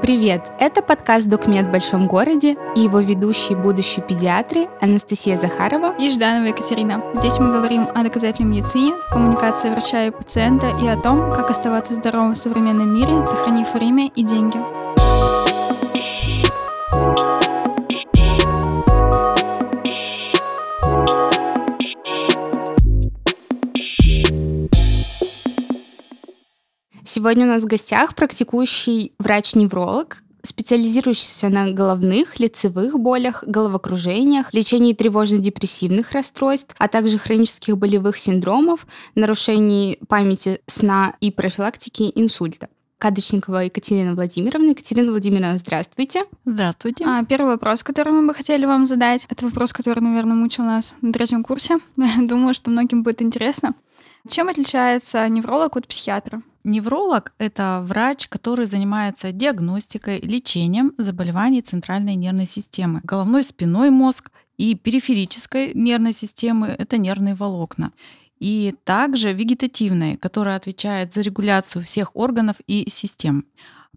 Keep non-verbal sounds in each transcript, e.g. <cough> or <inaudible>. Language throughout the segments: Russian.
Привет! Это подкаст «Докмед в большом городе» и его ведущие будущие педиатры Анастасия Захарова и Жданова Екатерина. Здесь мы говорим о доказательной медицине, коммуникации врача и пациента и о том, как оставаться здоровым в современном мире, сохранив время и деньги. Сегодня у нас в гостях практикующий врач-невролог, специализирующийся на головных, лицевых болях, головокружениях, лечении тревожно-депрессивных расстройств, а также хронических болевых синдромов, нарушении памяти сна и профилактики инсульта. Кадочникова Екатерина Владимировна. Екатерина Владимировна, здравствуйте. Здравствуйте. А, первый вопрос, который мы бы хотели вам задать, это вопрос, который, наверное, мучил нас на третьем курсе. <laughs> Думаю, что многим будет интересно. Чем отличается невролог от психиатра? Невролог — это врач, который занимается диагностикой, лечением заболеваний центральной нервной системы. Головной спиной мозг и периферической нервной системы — это нервные волокна. И также вегетативной, которая отвечает за регуляцию всех органов и систем.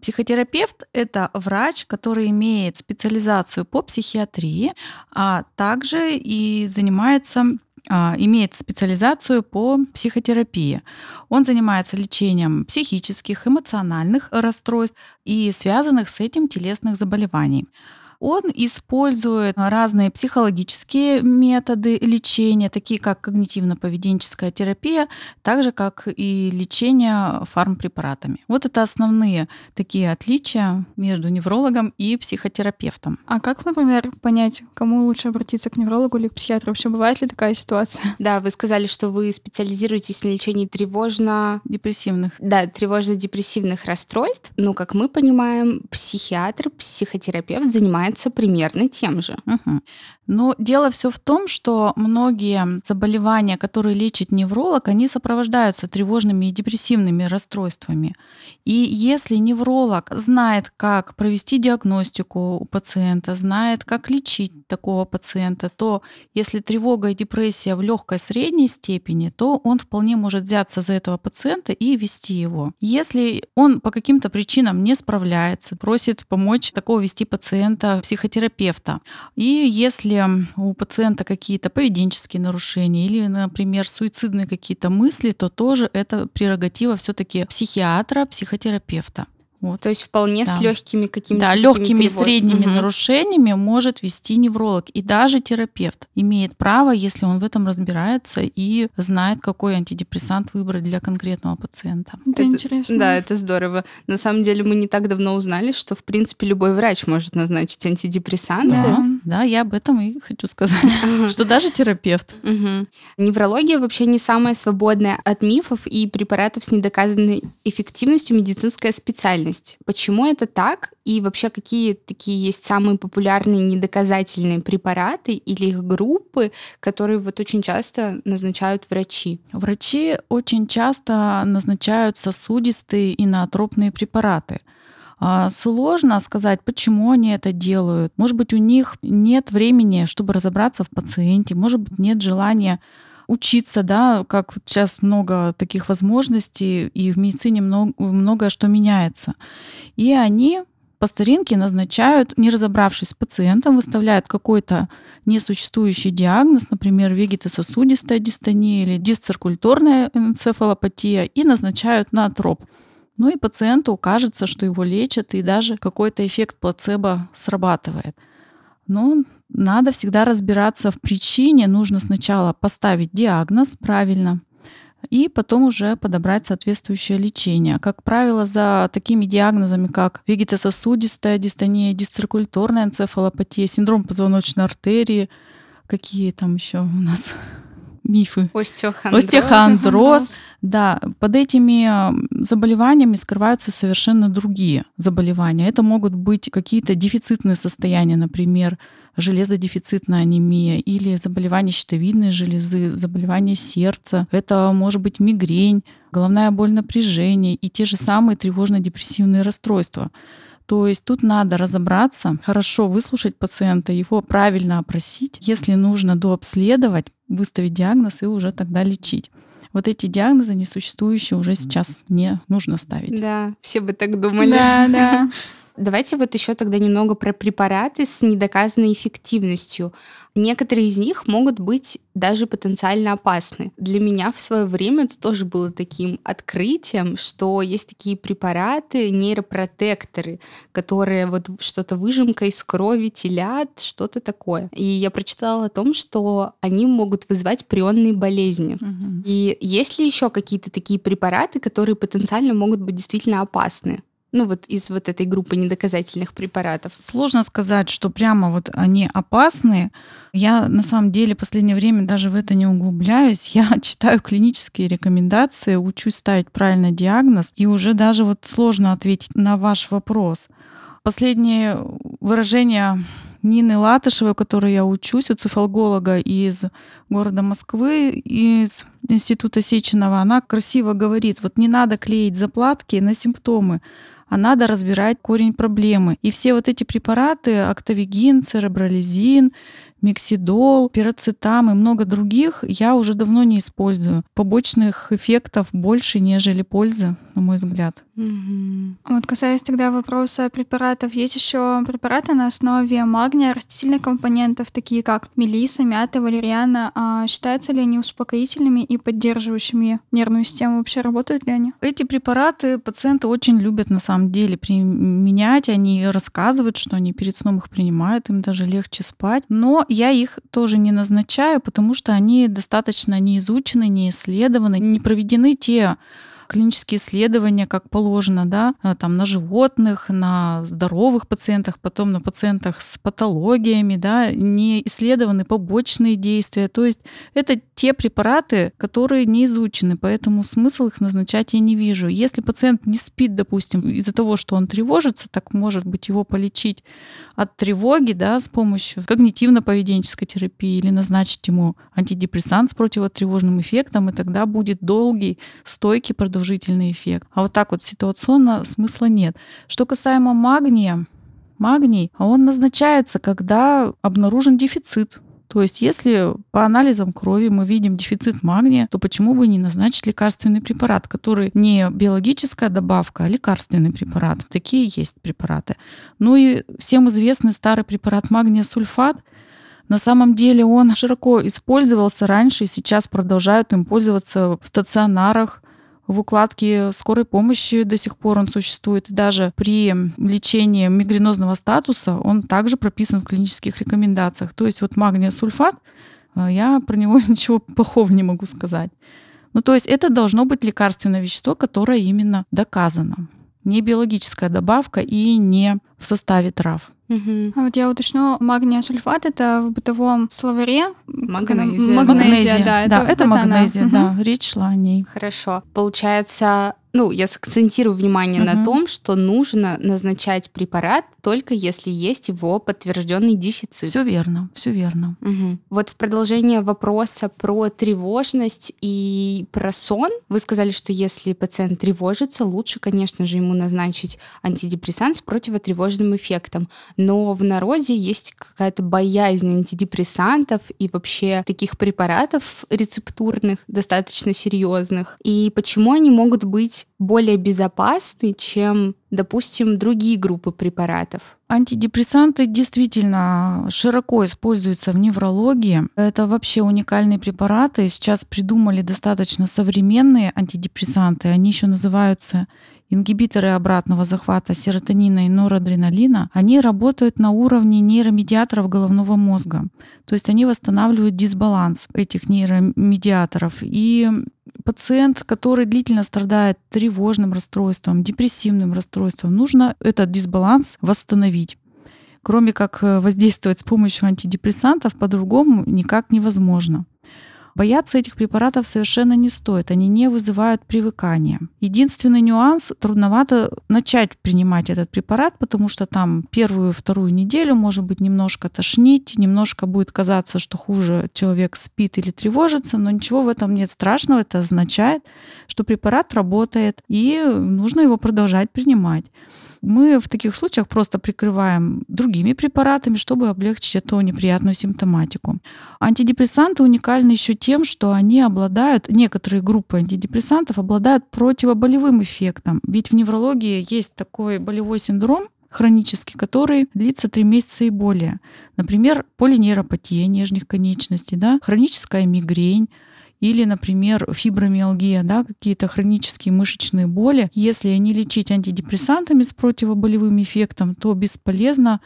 Психотерапевт — это врач, который имеет специализацию по психиатрии, а также и занимается имеет специализацию по психотерапии. Он занимается лечением психических, эмоциональных расстройств и связанных с этим телесных заболеваний. Он использует разные психологические методы лечения, такие как когнитивно-поведенческая терапия, так же как и лечение фармпрепаратами. Вот это основные такие отличия между неврологом и психотерапевтом. А как, например, понять, кому лучше обратиться к неврологу или к психиатру? Вообще бывает ли такая ситуация? Да, вы сказали, что вы специализируетесь на лечении тревожно-депрессивных. Да, тревожно-депрессивных расстройств. Ну, как мы понимаем, психиатр, психотерапевт занимается занимается примерно тем же. Угу. Но дело все в том, что многие заболевания, которые лечит невролог, они сопровождаются тревожными и депрессивными расстройствами. И если невролог знает, как провести диагностику у пациента, знает, как лечить такого пациента, то если тревога и депрессия в легкой средней степени, то он вполне может взяться за этого пациента и вести его. Если он по каким-то причинам не справляется, просит помочь такого вести пациента психотерапевта. И если у пациента какие-то поведенческие нарушения или, например, суицидные какие-то мысли, то тоже это прерогатива все-таки психиатра, психотерапевта. Вот. То есть вполне да. с легкими какими-то Да, легкими и средними угу. нарушениями может вести невролог. И даже терапевт имеет право, если он в этом разбирается и знает, какой антидепрессант выбрать для конкретного пациента. Это, это интересно. Да, это здорово. На самом деле мы не так давно узнали, что в принципе любой врач может назначить антидепрессанты. Да, да я об этом и хочу сказать, <laughs> что даже терапевт. Неврология вообще не самая свободная от мифов и препаратов с недоказанной эффективностью медицинская специальность реальность. Почему это так? И вообще какие такие есть самые популярные недоказательные препараты или их группы, которые вот очень часто назначают врачи? Врачи очень часто назначают сосудистые и наотропные препараты. А, сложно сказать, почему они это делают. Может быть, у них нет времени, чтобы разобраться в пациенте, может быть, нет желания учиться, да, как вот сейчас много таких возможностей, и в медицине много, многое что меняется. И они по старинке назначают, не разобравшись с пациентом, выставляют какой-то несуществующий диагноз, например, вегетососудистая дистония или дисциркуляторная энцефалопатия, и назначают на троп. Ну и пациенту кажется, что его лечат, и даже какой-то эффект плацебо срабатывает. Но надо всегда разбираться в причине. Нужно сначала поставить диагноз правильно, и потом уже подобрать соответствующее лечение. Как правило, за такими диагнозами, как вегетососудистая дистония, дисциркуляторная энцефалопатия, синдром позвоночной артерии, какие там еще у нас <laughs> мифы. Остеохондроз. Остеохондроз. Да, под этими заболеваниями скрываются совершенно другие заболевания. Это могут быть какие-то дефицитные состояния, например, железодефицитная анемия или заболевание щитовидной железы, заболевание сердца. Это может быть мигрень, головная боль напряжения и те же самые тревожно-депрессивные расстройства. То есть тут надо разобраться, хорошо выслушать пациента, его правильно опросить, если нужно дообследовать, выставить диагноз и уже тогда лечить. Вот эти диагнозы несуществующие уже сейчас не нужно ставить. Да, все бы так думали. Да, да. <laughs> Давайте вот еще тогда немного про препараты с недоказанной эффективностью. Некоторые из них могут быть даже потенциально опасны. Для меня в свое время это тоже было таким открытием, что есть такие препараты, нейропротекторы, которые вот что-то выжимка из крови телят, что-то такое. И я прочитала о том, что они могут вызывать прионные болезни. Угу. И есть ли еще какие-то такие препараты, которые потенциально могут быть действительно опасны? Ну вот из вот этой группы недоказательных препаратов? Сложно сказать, что прямо вот они опасны. Я на самом деле в последнее время даже в это не углубляюсь. Я <laughs> читаю клинические рекомендации, учусь ставить правильный диагноз, и уже даже вот сложно ответить на ваш вопрос. Последнее выражение Нины Латышевой, которой я учусь, у цифалголога из города Москвы, из Института Сеченова, она красиво говорит, вот не надо клеить заплатки на симптомы, а надо разбирать корень проблемы. И все вот эти препараты, октавигин, церебролизин, миксидол, пироцетам и много других я уже давно не использую. Побочных эффектов больше, нежели пользы, на мой взгляд. Угу. Вот касаясь тогда вопроса препаратов, есть еще препараты на основе магния, растительных компонентов, такие как мелиса, мята, валериана. А считаются ли они успокоительными и поддерживающими нервную систему? Вообще работают ли они? Эти препараты пациенты очень любят на самом деле применять. Они рассказывают, что они перед сном их принимают, им даже легче спать. Но я их тоже не назначаю, потому что они достаточно не изучены, не исследованы, не проведены те клинические исследования, как положено, да, э, там на животных, на здоровых пациентах, потом на пациентах с патологиями, да, не исследованы побочные действия. То есть это те препараты, которые не изучены, поэтому смысл их назначать я не вижу. Если пациент не спит, допустим, из-за того, что он тревожится, так может быть его полечить от тревоги, да, с помощью когнитивно-поведенческой терапии или назначить ему антидепрессант с противотревожным эффектом, и тогда будет долгий, стойкий, продолжительный эффект. А вот так вот ситуационно смысла нет. Что касаемо магния, магний, он назначается, когда обнаружен дефицит то есть если по анализам крови мы видим дефицит магния, то почему бы не назначить лекарственный препарат, который не биологическая добавка, а лекарственный препарат. Такие есть препараты. Ну и всем известный старый препарат магния сульфат, на самом деле он широко использовался раньше и сейчас продолжают им пользоваться в стационарах, в укладке скорой помощи до сих пор он существует. И даже при лечении мигренозного статуса он также прописан в клинических рекомендациях. То есть вот магния сульфат, э, я про него <laughs> ничего плохого не могу сказать. Ну, то есть это должно быть лекарственное вещество, которое именно доказано. Не биологическая добавка и не в составе трав. Угу. А вот я уточню, магния сульфат это в бытовом словаре магнезия. Магнезия, магнезия да, да, это, это магнезия, она. да, речь шла о ней. Хорошо. Получается, ну, я сакцентирую внимание угу. на том, что нужно назначать препарат только если есть его подтвержденный дефицит. Все верно, все верно. Угу. Вот в продолжение вопроса про тревожность и про сон, вы сказали, что если пациент тревожится, лучше, конечно же, ему назначить антидепрессант с противотревожным эффектом. Но в народе есть какая-то боязнь антидепрессантов и вообще таких препаратов рецептурных, достаточно серьезных. И почему они могут быть более безопасны, чем, допустим, другие группы препаратов? Антидепрессанты действительно широко используются в неврологии. Это вообще уникальные препараты. Сейчас придумали достаточно современные антидепрессанты. Они еще называются ингибиторы обратного захвата серотонина и норадреналина, они работают на уровне нейромедиаторов головного мозга. То есть они восстанавливают дисбаланс этих нейромедиаторов. И пациент, который длительно страдает тревожным расстройством, депрессивным расстройством, нужно этот дисбаланс восстановить. Кроме как э, воздействовать с помощью антидепрессантов, по-другому никак невозможно. Бояться этих препаратов совершенно не стоит, они не вызывают привыкания. Единственный нюанс, трудновато начать принимать этот препарат, потому что там первую, вторую неделю может быть немножко тошнить, немножко будет казаться, что хуже человек спит или тревожится, но ничего в этом нет страшного, это означает, что препарат работает и нужно его продолжать принимать мы в таких случаях просто прикрываем другими препаратами, чтобы облегчить эту неприятную симптоматику. Антидепрессанты уникальны еще тем, что они обладают, некоторые группы антидепрессантов обладают противоболевым эффектом. Ведь в неврологии есть такой болевой синдром, хронический, который длится 3 месяца и более. Например, полинейропатия нижних конечностей, да, хроническая мигрень, или, например, фибромиалгия, да, какие-то хронические мышечные боли. Если не лечить антидепрессантами с противоболевым эффектом, то бесполезно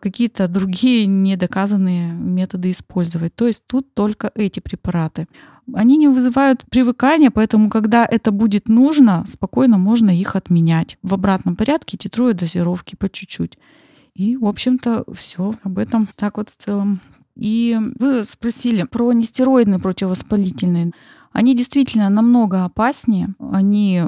какие-то другие недоказанные методы использовать. То есть тут только эти препараты. Они не вызывают привыкания, поэтому, когда это будет нужно, спокойно можно их отменять. В обратном порядке титруя дозировки по чуть-чуть. И, в общем-то, все об этом так вот в целом. И вы спросили про нестероидные противовоспалительные. Они действительно намного опаснее. Они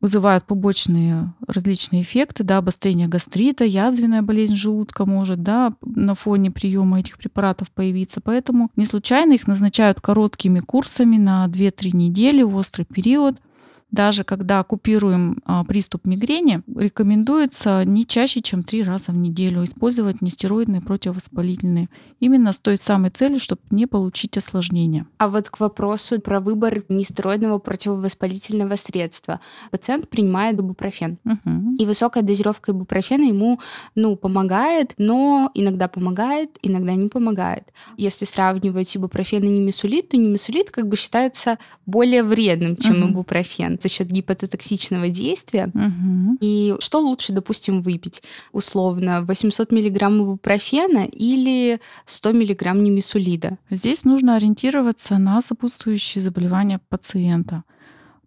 вызывают побочные различные эффекты, да, обострение гастрита, язвенная болезнь желудка может, да, на фоне приема этих препаратов появиться. Поэтому не случайно их назначают короткими курсами на 2-3 недели в острый период – даже когда купируем а, приступ мигрени, рекомендуется не чаще, чем три раза в неделю использовать нестероидные противовоспалительные. Именно с той самой целью, чтобы не получить осложнения. А вот к вопросу про выбор нестероидного противовоспалительного средства. Пациент принимает ибупрофен. Угу. И высокая дозировка ибупрофена ему ну, помогает, но иногда помогает, иногда не помогает. Если сравнивать ибупрофен и немесулит, то немесулит как бы считается более вредным, чем угу. ибупрофен за счет гипототоксичного действия. Угу. И что лучше, допустим, выпить? Условно, 800 миллиграмм ибупрофена или 100 миллиграмм немесулида? Здесь нужно ориентироваться на сопутствующие заболевания пациента.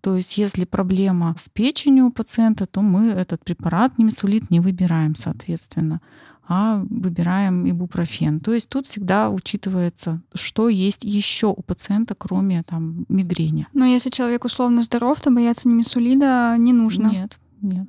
То есть, если проблема с печенью у пациента, то мы этот препарат немесулит не выбираем, соответственно а выбираем ибупрофен. То есть тут всегда учитывается, что есть еще у пациента, кроме там мигрени. Но если человек условно здоров, то бояться немесулида не нужно. Нет, нет.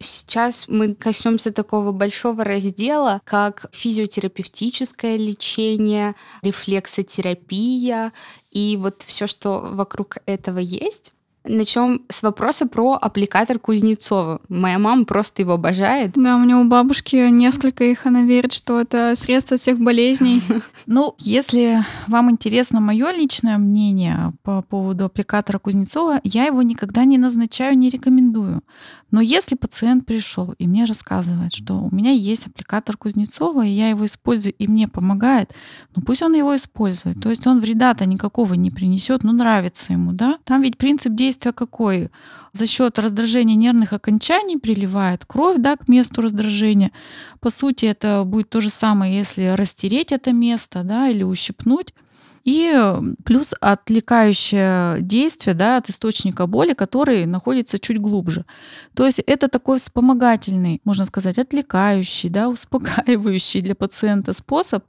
Сейчас мы коснемся такого большого раздела, как физиотерапевтическое лечение, рефлексотерапия и вот все, что вокруг этого есть. Начнем с вопроса про аппликатор Кузнецова. Моя мама просто его обожает. Да, у меня у бабушки несколько их, она верит, что это средство от всех болезней. <laughs> Ну, если вам интересно мое личное мнение по поводу аппликатора Кузнецова, я его никогда не назначаю, не рекомендую. Но если пациент пришел и мне рассказывает, что у меня есть аппликатор Кузнецова, и я его использую, и мне помогает, ну пусть он его использует. То есть он вреда-то никакого не принесет, но нравится ему, да? Там ведь принцип действия какой? За счет раздражения нервных окончаний приливает кровь да, к месту раздражения. По сути, это будет то же самое, если растереть это место да, или ущипнуть. И плюс отвлекающее действие да, от источника боли, который находится чуть глубже. То есть это такой вспомогательный, можно сказать, отвлекающий, да, успокаивающий для пациента способ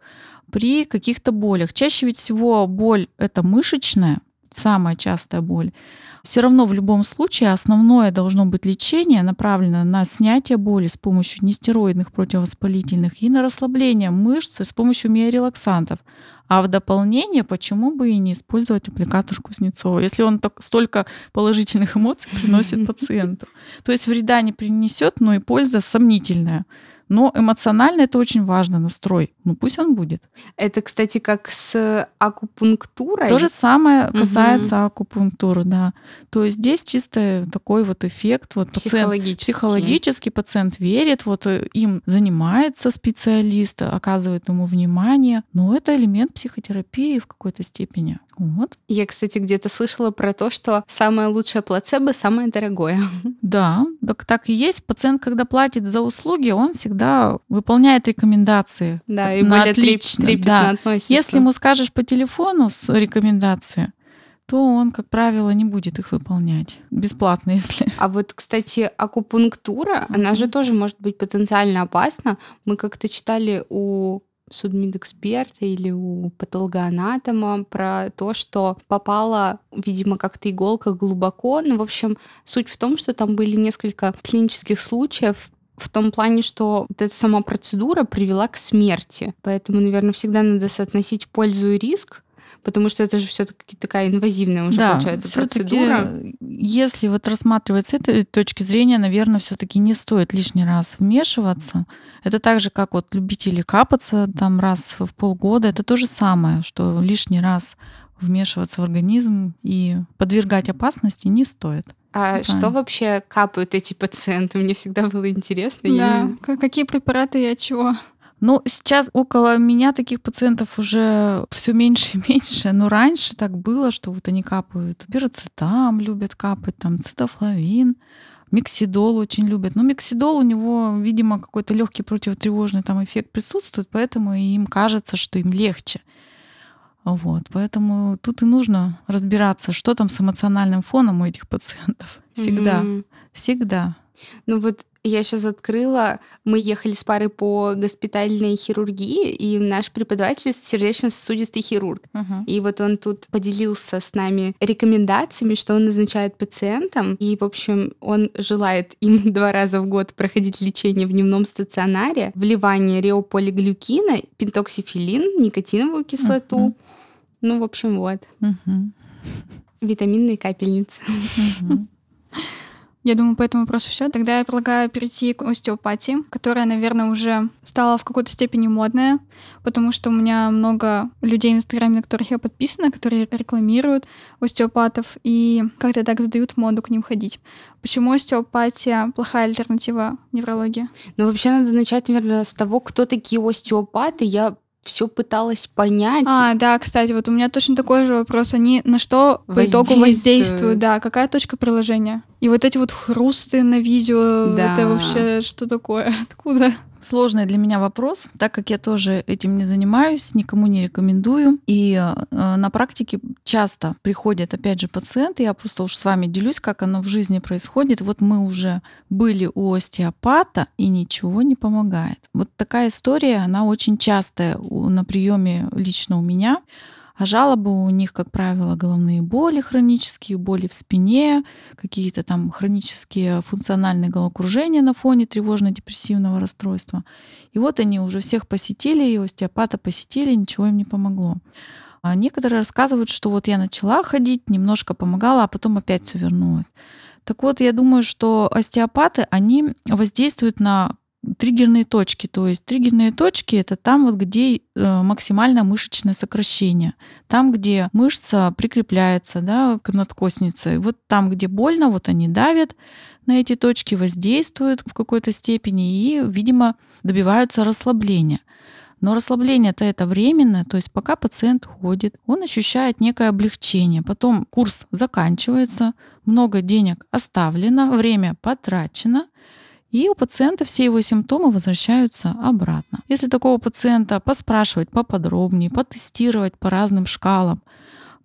при каких-то болях. Чаще ведь всего боль это мышечная, самая частая боль. Все равно в любом случае основное должно быть лечение, направлено на снятие боли с помощью нестероидных противовоспалительных и на расслабление мышц с помощью миорелаксантов. А в дополнение, почему бы и не использовать аппликатор Кузнецова, если он так, столько положительных эмоций приносит <laughs> пациенту. То есть вреда не принесет, но и польза сомнительная. Но эмоционально это очень важно, настрой. Ну пусть он будет. Это, кстати, как с акупунктурой. То же самое касается угу. акупунктуры, да. То есть здесь чисто такой вот эффект. Вот психологический. Пациент, психологический пациент верит, вот э, им занимается специалист, оказывает ему внимание. Но это элемент психотерапии в какой-то степени. Вот. Я, кстати, где-то слышала про то, что самое лучшее плацебо самое дорогое. Да, так, так и есть. Пациент, когда платит за услуги, он всегда выполняет рекомендации. Да, и более отлично. трепетно да. относится. Если ему скажешь по телефону с рекомендацией, то он, как правило, не будет их выполнять. Бесплатно, <laughs> если. А вот, кстати, акупунктура, она же тоже может быть потенциально опасна. Мы как-то читали у судмедэксперта или у патологоанатома про то, что попала, видимо, как-то иголка глубоко. Ну, в общем, суть в том, что там были несколько клинических случаев в том плане, что вот эта сама процедура привела к смерти. Поэтому, наверное, всегда надо соотносить пользу и риск потому что это же все-таки такая инвазивная уже да, получается процедура. Если вот рассматривать с этой точки зрения, наверное, все-таки не стоит лишний раз вмешиваться. Это так же, как вот любители капаться там раз в полгода, это то же самое, что лишний раз вмешиваться в организм и подвергать опасности не стоит. А что вообще капают эти пациенты? Мне всегда было интересно. Да, я... какие препараты и от чего? Ну, сейчас около меня таких пациентов уже все меньше и <laughs> меньше. Но раньше так было, что вот они капают пироцетам, любят капать, там цитофлавин, миксидол очень любят. Но миксидол у него, видимо, какой-то легкий противотревожный там эффект присутствует, поэтому им кажется, что им легче. Вот, поэтому тут и нужно разбираться, что там с эмоциональным фоном у этих пациентов. Всегда, mm-hmm. всегда. Ну вот я сейчас открыла, мы ехали с парой по госпитальной хирургии, и наш преподаватель сердечно-сосудистый хирург. Uh-huh. И вот он тут поделился с нами рекомендациями, что он назначает пациентам. И, в общем, он желает им <laughs> два раза в год проходить лечение в дневном стационаре, вливание реополиглюкина, пентоксифилин, никотиновую кислоту. Uh-huh. Ну, в общем, вот. Uh-huh. Витаминные капельницы. Uh-huh. Я думаю, по этому вопросу все. Тогда я предлагаю перейти к остеопатии, которая, наверное, уже стала в какой-то степени модная, потому что у меня много людей в Инстаграме, на которых я подписана, которые рекламируют остеопатов и как-то так задают моду к ним ходить. Почему остеопатия плохая альтернатива неврологии? Ну, вообще надо начать, наверное, с того, кто такие остеопаты. Я все пыталась понять. А, да, кстати, вот у меня точно такой же вопрос. Они на что по итогу воздействуют? Да, какая точка приложения? И вот эти вот хрусты на видео, да. это вообще что такое? <laughs> Откуда? Сложный для меня вопрос, так как я тоже этим не занимаюсь, никому не рекомендую. И э, на практике часто приходят, опять же, пациенты, я просто уж с вами делюсь, как оно в жизни происходит. Вот мы уже были у остеопата, и ничего не помогает. Вот такая история, она очень частая на приеме лично у меня. А жалобы у них, как правило, головные боли хронические, боли в спине, какие-то там хронические функциональные головокружения на фоне тревожно-депрессивного расстройства. И вот они уже всех посетили, и остеопата посетили, ничего им не помогло. А некоторые рассказывают, что вот я начала ходить, немножко помогала, а потом опять все вернулось. Так вот, я думаю, что остеопаты, они воздействуют на триггерные точки. То есть триггерные точки это там, вот, где э, максимальное мышечное сокращение. Там, где мышца прикрепляется да, к надкоснице. Вот там, где больно, вот они давят на эти точки, воздействуют в какой-то степени и, видимо, добиваются расслабления. Но расслабление-то это временное, то есть пока пациент ходит, он ощущает некое облегчение. Потом курс заканчивается, много денег оставлено, время потрачено — и у пациента все его симптомы возвращаются обратно. Если такого пациента поспрашивать поподробнее, потестировать по разным шкалам,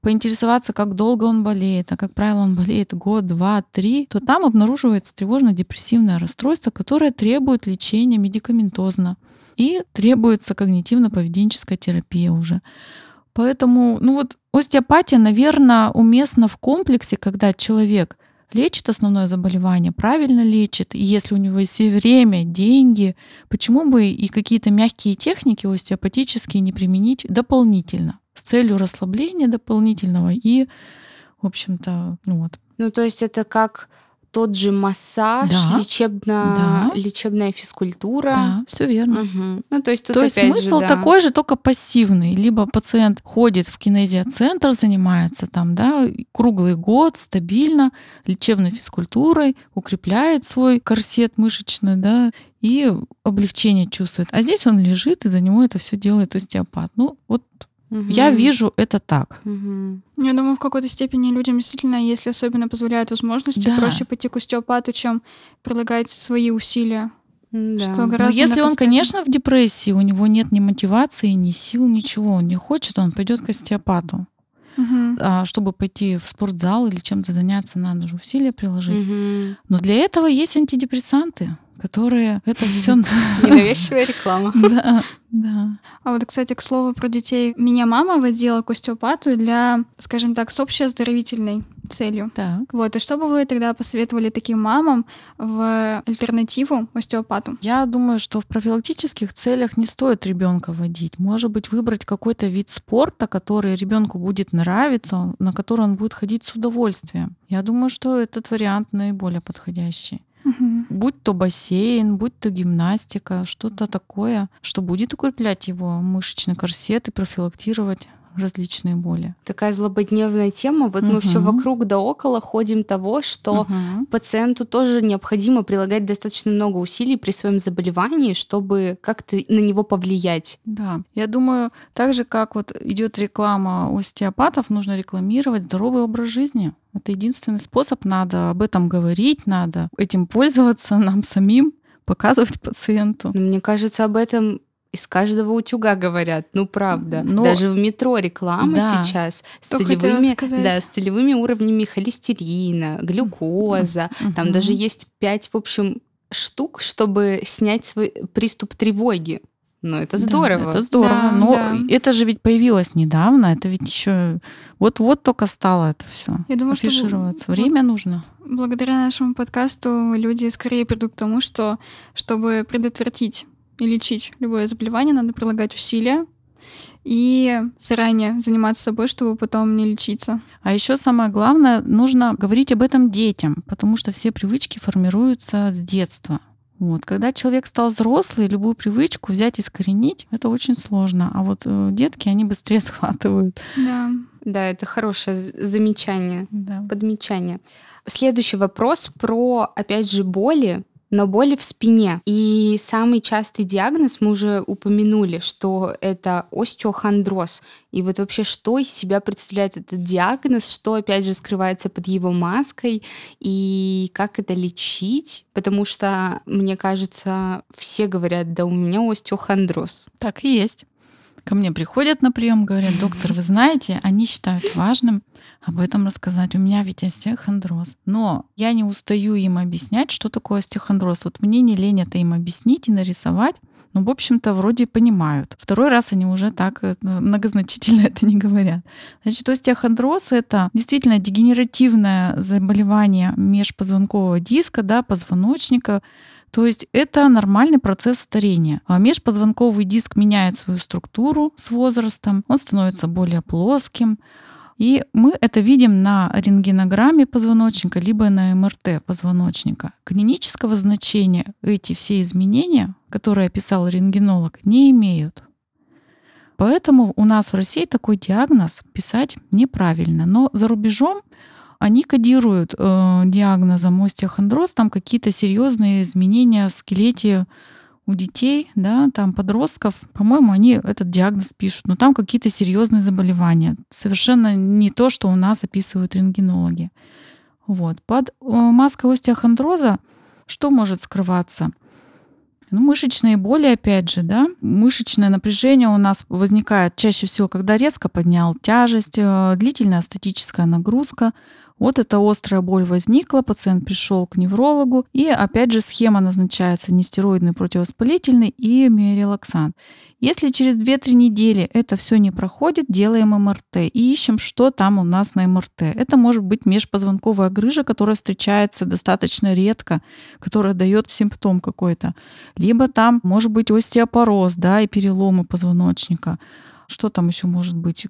поинтересоваться, как долго он болеет, а как правило он болеет год, два, три, то там обнаруживается тревожно-депрессивное расстройство, которое требует лечения медикаментозно и требуется когнитивно-поведенческая терапия уже. Поэтому, ну вот остеопатия, наверное, уместна в комплексе, когда человек лечит основное заболевание, правильно лечит, и если у него есть время, деньги, почему бы и какие-то мягкие техники остеопатические не применить дополнительно с целью расслабления дополнительного и, в общем-то, ну вот. Ну, то есть это как тот же массаж, да, лечебно, да. лечебная физкультура. Да, все верно. Угу. Ну, то есть, тут то есть смысл же, да. такой же, только пассивный. Либо пациент ходит в кинезиоцентр, занимается там, да, круглый год, стабильно, лечебной физкультурой, укрепляет свой корсет мышечный, да, и облегчение чувствует. А здесь он лежит, и за него это все делает остеопат. Ну, вот Угу. Я вижу это так. Угу. Я думаю, в какой-то степени людям действительно, если особенно позволяют возможности, да. проще пойти к остеопату, чем прилагать свои усилия. Да. Что гораздо Но если он, конечно, в депрессии, у него нет ни мотивации, ни сил, ничего, он не хочет, он пойдет к остеопату. Угу. А чтобы пойти в спортзал или чем-то заняться, надо же усилия приложить. Угу. Но для этого есть антидепрессанты которые это все... <laughs> Ненавязчивая реклама. <laughs> Да, да. А вот, кстати, к слову про детей. Меня мама водила к остеопату для, скажем так, с общеоздоровительной целью. Так. Вот, и что бы вы тогда посоветовали таким мамам в альтернативу остеопату? Я думаю, что в профилактических целях не стоит ребенка водить. Может быть, выбрать какой-то вид спорта, который ребенку будет нравиться, на который он будет ходить с удовольствием. Я думаю, что этот вариант наиболее подходящий. Угу. Будь то бассейн, будь то гимнастика, что-то такое, что будет укреплять его мышечный корсет и профилактировать различные боли. Такая злободневная тема. Вот мы все вокруг да около ходим того, что Мгм. пациенту тоже необходимо прилагать достаточно много усилий при своем заболевании, чтобы как-то на него повлиять. Да, я думаю, так же как вот идет реклама остеопатов, нужно рекламировать здоровый образ жизни. Это единственный способ. Надо об этом говорить, надо этим пользоваться <laughs> нам самим, показывать пациенту. Но мне кажется, об этом из каждого утюга говорят. Ну, правда. Но- Даже в метро реклама Да. сейчас с целевыми, да, с целевыми уровнями холестерина, глюкоза. Там Мгм. даже есть пять, в общем, штук, чтобы снять свой приступ тревоги. Ну, это Да, здорово. это здорово. Да, Но да. это же ведь появилось недавно. Это ведь еще вот-вот только стало это все. Я думаю, что афишироваться. вот Время нужно. благодаря нашему подкасту люди скорее придут к тому, что чтобы предотвратить и лечить любое заболевание, надо прилагать усилия и заранее заниматься собой, чтобы потом не лечиться. А еще самое главное, нужно говорить об этом детям, потому что все привычки формируются с детства. Вот. Когда человек стал взрослый, любую привычку взять и искоренить, это очень сложно. А вот э, детки, они быстрее <laughs> схватывают. Да. Да, это хорошее замечание, Да. подмечание. Следующий вопрос про, опять же, боли, но боли в спине. И самый частый диагноз мы уже упомянули, что это остеохондроз. И вот вообще, что из себя представляет этот диагноз, что, опять же, скрывается под его маской, и как это лечить? Потому что, мне кажется, все говорят, да у меня остеохондроз. Так и есть. Ко мне приходят на прием, говорят, доктор, вы знаете, они считают важным об этом рассказать. У меня ведь остеохондроз. Но я не устаю им объяснять, что такое остеохондроз. Вот мне не лень это им объяснить и нарисовать. Ну, в общем-то, вроде понимают. Второй раз они уже так э, многозначительно <laughs> это не говорят. Значит, остеохондроз — это действительно дегенеративное заболевание межпозвонкового диска, да, позвоночника, то есть это нормальный процесс старения. А межпозвонковый диск меняет свою структуру с возрастом, он становится более плоским. И мы это видим на рентгенограмме позвоночника, либо на МРТ позвоночника. Клинического значения эти все изменения, которые описал рентгенолог, не имеют. Поэтому у нас в России такой диагноз писать неправильно. Но за рубежом они кодируют э, диагнозом остеохондроз, там какие-то серьезные изменения в скелете у детей, да, там подростков, по-моему, они этот диагноз пишут, но там какие-то серьезные заболевания. Совершенно не то, что у нас описывают рентгенологи. Вот. Под э, маской остеохондроза что может скрываться? Ну, мышечные боли, опять же, да, мышечное напряжение у нас возникает чаще всего, когда резко поднял тяжесть, э, длительная статическая нагрузка. Вот эта острая боль возникла, пациент пришел к неврологу, и опять же схема назначается нестероидный противовоспалительный и миорелаксант. Если через 2-3 недели это все не проходит, делаем МРТ и ищем, что там у нас на МРТ. Это может быть межпозвонковая грыжа, которая встречается достаточно редко, которая дает симптом какой-то. Либо там может быть остеопороз, да, и переломы позвоночника. Что там еще может быть?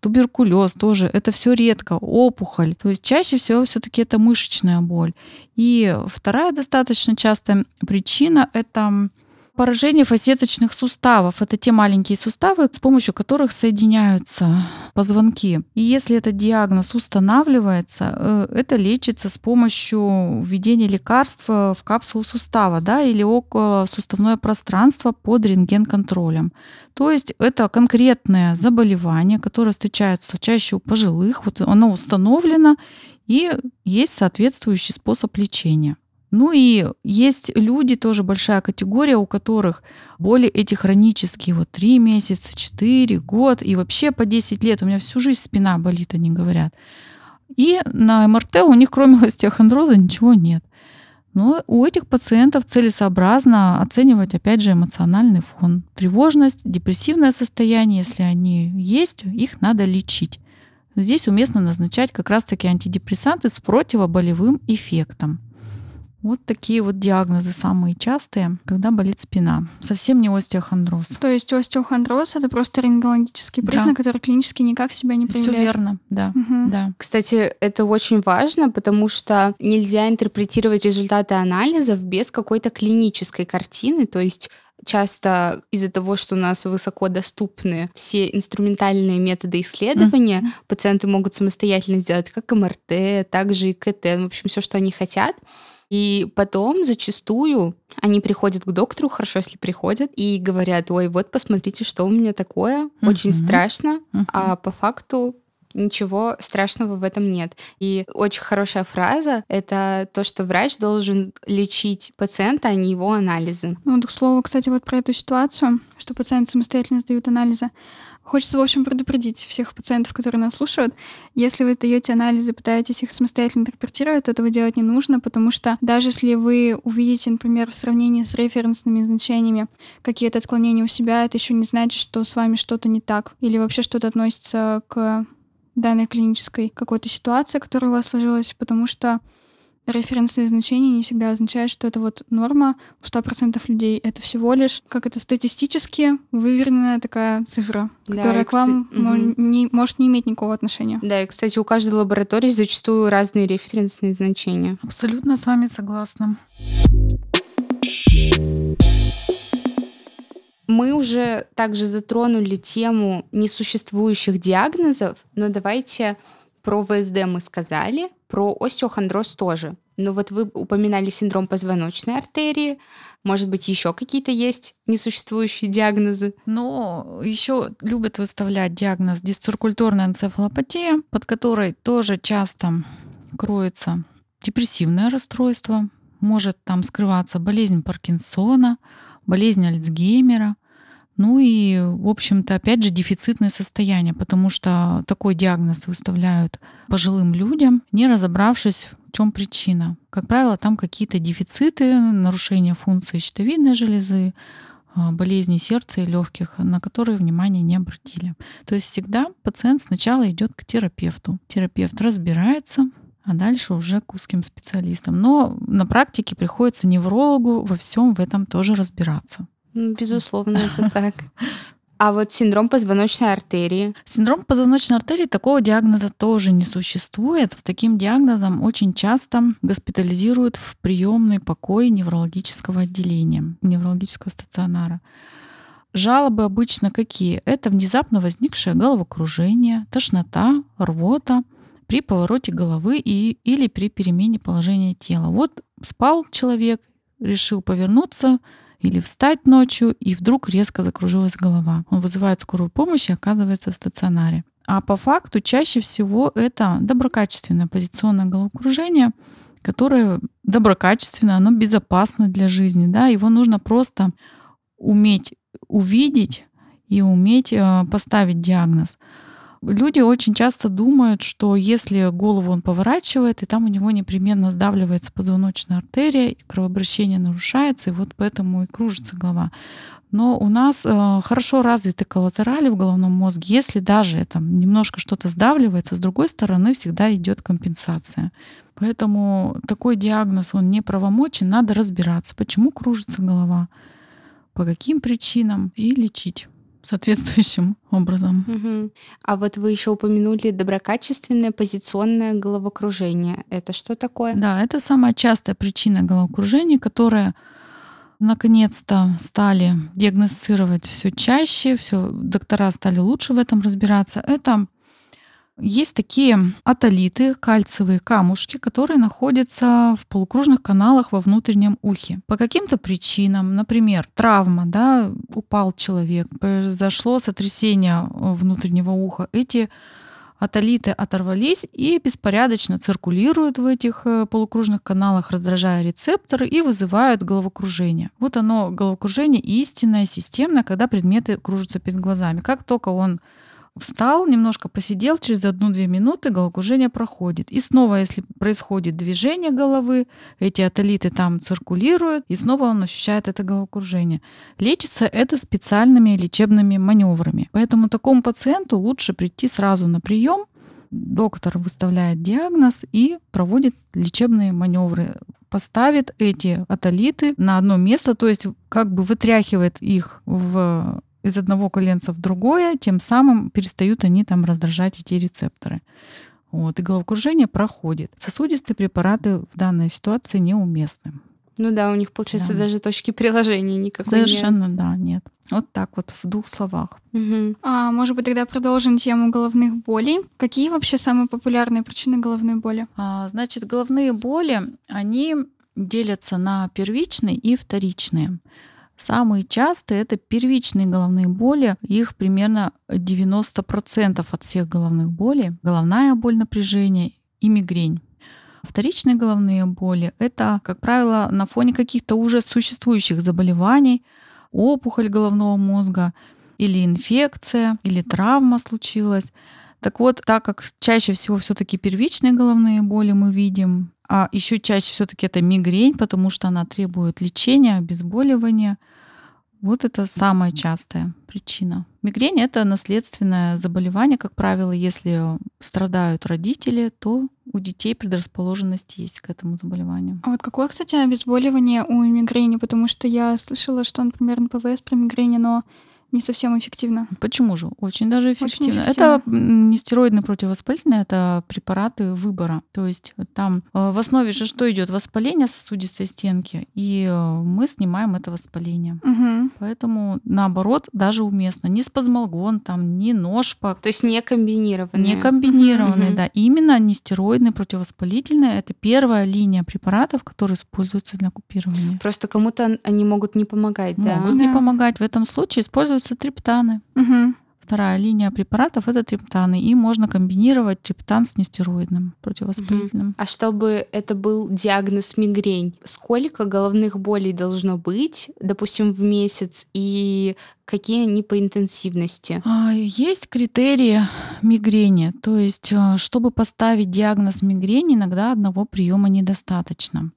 Туберкулез тоже. Это все редко. Опухоль. То есть чаще всего все-таки это мышечная боль. И вторая достаточно частая причина это поражение фасеточных суставов. Это те маленькие суставы, с помощью которых соединяются позвонки. И если этот диагноз устанавливается, э, это лечится с помощью введения лекарства в капсулу сустава да, или около суставное пространство под рентген-контролем. То есть это конкретное заболевание, которое встречается чаще у пожилых, вот оно установлено, и есть соответствующий способ лечения. Ну и есть люди, тоже большая категория, у которых боли эти хронические, вот 3 месяца, 4, год и вообще по 10 лет. У меня всю жизнь спина болит, они говорят. И на МРТ у них кроме <laughs> остеохондроза ничего нет. Но у этих пациентов целесообразно оценивать, опять же, эмоциональный фон. Тревожность, депрессивное состояние, если они есть, их надо лечить. Здесь уместно назначать как раз-таки антидепрессанты с противоболевым эффектом. Вот такие вот диагнозы самые частые, когда болит спина. Совсем не остеохондроз. То есть остеохондроз это просто рентгенологический Да. признак, который клинически никак себя не Все проявляет. верно, да. Мгм. Да. Кстати, это очень важно, потому что нельзя интерпретировать результаты анализов без какой-то клинической картины. То есть часто из-за того, что у нас высоко доступны все инструментальные методы исследования, mm-hmm. пациенты могут самостоятельно сделать как МРТ, так же и КТ, в общем, все, что они хотят. И потом зачастую они приходят к доктору, хорошо, если приходят, и говорят, ой, вот посмотрите, что у меня такое, uh-huh. очень страшно, uh-huh. а по факту ничего страшного в этом нет. И очень хорошая фраза — это то, что врач должен лечить пациента, а не его анализы. Ну, к слову, кстати, вот про эту ситуацию, что пациенты самостоятельно сдают анализы. Хочется, в общем, предупредить всех пациентов, которые нас слушают. Если вы даете анализы, пытаетесь их самостоятельно интерпретировать, то этого делать не нужно, потому что даже если вы увидите, например, в сравнении с референсными значениями какие-то отклонения у себя, это еще не значит, что с вами что-то не так или вообще что-то относится к данной клинической какой-то ситуации, которая у вас сложилась, потому что референсные значения не всегда означают, что это вот норма у 100% людей. Это всего лишь, как это статистически выверенная такая цифра, да, которая к вам кстати, угу. не, может не иметь никакого отношения. Да, и, кстати, у каждой лаборатории зачастую разные референсные значения. Абсолютно с вами согласна. Мы уже также затронули тему несуществующих диагнозов, но давайте про ВСД мы сказали, про остеохондроз тоже. Но вот вы упоминали синдром позвоночной артерии. Может быть, еще какие-то есть несуществующие диагнозы? Но еще любят выставлять диагноз дисциркультурная энцефалопатия, под которой тоже часто кроется депрессивное расстройство, может там скрываться болезнь Паркинсона, болезнь Альцгеймера, ну и, в общем-то, опять же, дефицитное состояние, потому что такой диагноз выставляют пожилым людям, не разобравшись, в чем причина. Как правило, там какие-то дефициты, нарушения функции щитовидной железы, а, болезни сердца и легких, на которые внимания не обратили. То есть всегда пациент сначала идет к терапевту. Терапевт разбирается, а дальше уже к узким специалистам. Но на практике приходится неврологу во всем в этом тоже разбираться. Ну, безусловно, это <laughs> так. А вот синдром позвоночной артерии? Синдром позвоночной артерии такого диагноза тоже не существует. С таким диагнозом очень часто госпитализируют в приемный покой неврологического отделения, неврологического стационара. Жалобы обычно какие? Это внезапно возникшее головокружение, тошнота, рвота при повороте головы и, или при перемене положения тела. Вот спал человек, решил повернуться, или встать ночью, и вдруг резко закружилась голова. Он вызывает скорую помощь и оказывается в стационаре. А по факту чаще всего это доброкачественное позиционное головокружение, которое доброкачественное, оно безопасно для жизни. Да? Его нужно просто уметь увидеть и уметь э, поставить диагноз. Люди очень часто думают, что если голову он поворачивает, и там у него непременно сдавливается позвоночная артерия, и кровообращение нарушается, и вот поэтому и кружится голова. Но у нас э, хорошо развиты коллатерали в головном мозге. Если даже там немножко что-то сдавливается, с другой стороны всегда идет компенсация. Поэтому такой диагноз, он не правомочен, надо разбираться, почему кружится голова, по каким причинам и лечить соответствующим <laughs> образом. Угу. А вот вы еще упомянули доброкачественное позиционное головокружение. Это что такое? Да, это самая частая причина головокружения, которая наконец-то стали диагностировать все чаще, все доктора стали лучше в этом разбираться. Это есть такие атолиты, кальциевые камушки, которые находятся в полукружных каналах во внутреннем ухе. По каким-то причинам, например, травма, да, упал человек, произошло сотрясение внутреннего уха, эти атолиты оторвались и беспорядочно циркулируют в этих э, полукружных каналах, раздражая рецепторы и вызывают головокружение. Вот оно, головокружение истинное, системное, когда предметы кружатся перед глазами. Как только он Встал, немножко посидел, через одну-две минуты головокружение проходит. И снова, если происходит движение головы, эти атолиты там циркулируют, и снова он ощущает это головокружение. Лечится это специальными лечебными маневрами. Поэтому такому пациенту лучше прийти сразу на прием, доктор выставляет диагноз и проводит лечебные маневры поставит эти атолиты на одно место, то есть как бы вытряхивает их в из одного коленца в другое, тем самым перестают они там раздражать эти рецепторы. Вот, и головокружение проходит. Сосудистые препараты в данной ситуации неуместны. Ну да, у них, получается, Да. даже точки приложения никакой Совершенно, да, нет. Вот так вот в двух словах. нет. Мгм. А, может быть, тогда продолжим тему головных болей. Какие вообще самые популярные причины головной боли? А, Значит, головные боли, они делятся на первичные и вторичные. Самые частые это первичные головные боли. Их примерно 90% от всех головных болей. Головная боль, напряжение и мигрень. Вторичные головные боли — это, как правило, на фоне каких-то уже существующих заболеваний, опухоль головного мозга или инфекция, или травма случилась. Так вот, так как чаще всего все-таки первичные головные боли мы видим, а еще чаще все-таки это мигрень, потому что она требует лечения, обезболивания. Вот это самая частая причина. Мигрень это наследственное заболевание, как правило, если страдают родители, то у детей предрасположенность есть к этому заболеванию. А вот какое, кстати, обезболивание у мигрени? Потому что я слышала, что, например, на ПВС при мигрени, но не совсем эффективно. Почему же? Очень даже эффективно. эффективно. Это нестероидные противовоспалительные, это препараты выбора. То есть там э, в основе же что идет? Воспаление сосудистой стенки, и э, мы снимаем это воспаление. Угу. Поэтому наоборот даже уместно. Не спазмолгон, там, не ножпак, То есть не комбинированные. не комбинированные, Мгм. да. Именно нестероидные противовоспалительные это первая линия препаратов, которые используются для купирования. Просто кому-то они могут не помогать, да? Могут не Да. помогать. В этом случае используются триптаны. Угу. Вторая линия препаратов это триптаны, и можно комбинировать триптан с нестероидным противовоспалительным. А чтобы это был диагноз мигрень, сколько головных болей должно быть, допустим, в месяц, и какие они по интенсивности? А, Есть критерии мигрени, то есть, э, чтобы поставить диагноз мигрени, иногда одного приема недостаточно.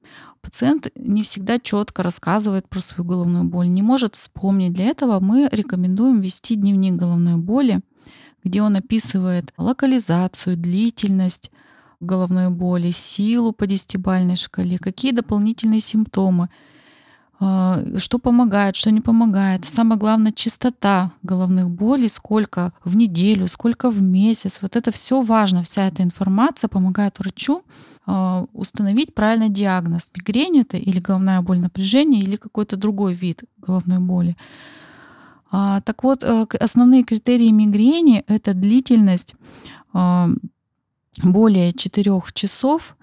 Пациент не всегда четко рассказывает про свою головную боль, не может вспомнить. Для этого мы рекомендуем вести дневник головной боли, где он описывает локализацию, длительность головной боли, силу по десятибальной шкале, какие дополнительные симптомы, что помогает, что не помогает. Самое главное, частота головных болей, сколько в неделю, сколько в месяц. Вот это все важно, вся эта информация помогает врачу а, установить правильный диагноз. Мигрень это или головная боль напряжения, или какой-то другой вид головной боли. А, Так вот, э, основные критерии мигрени — это длительность более 4 часов.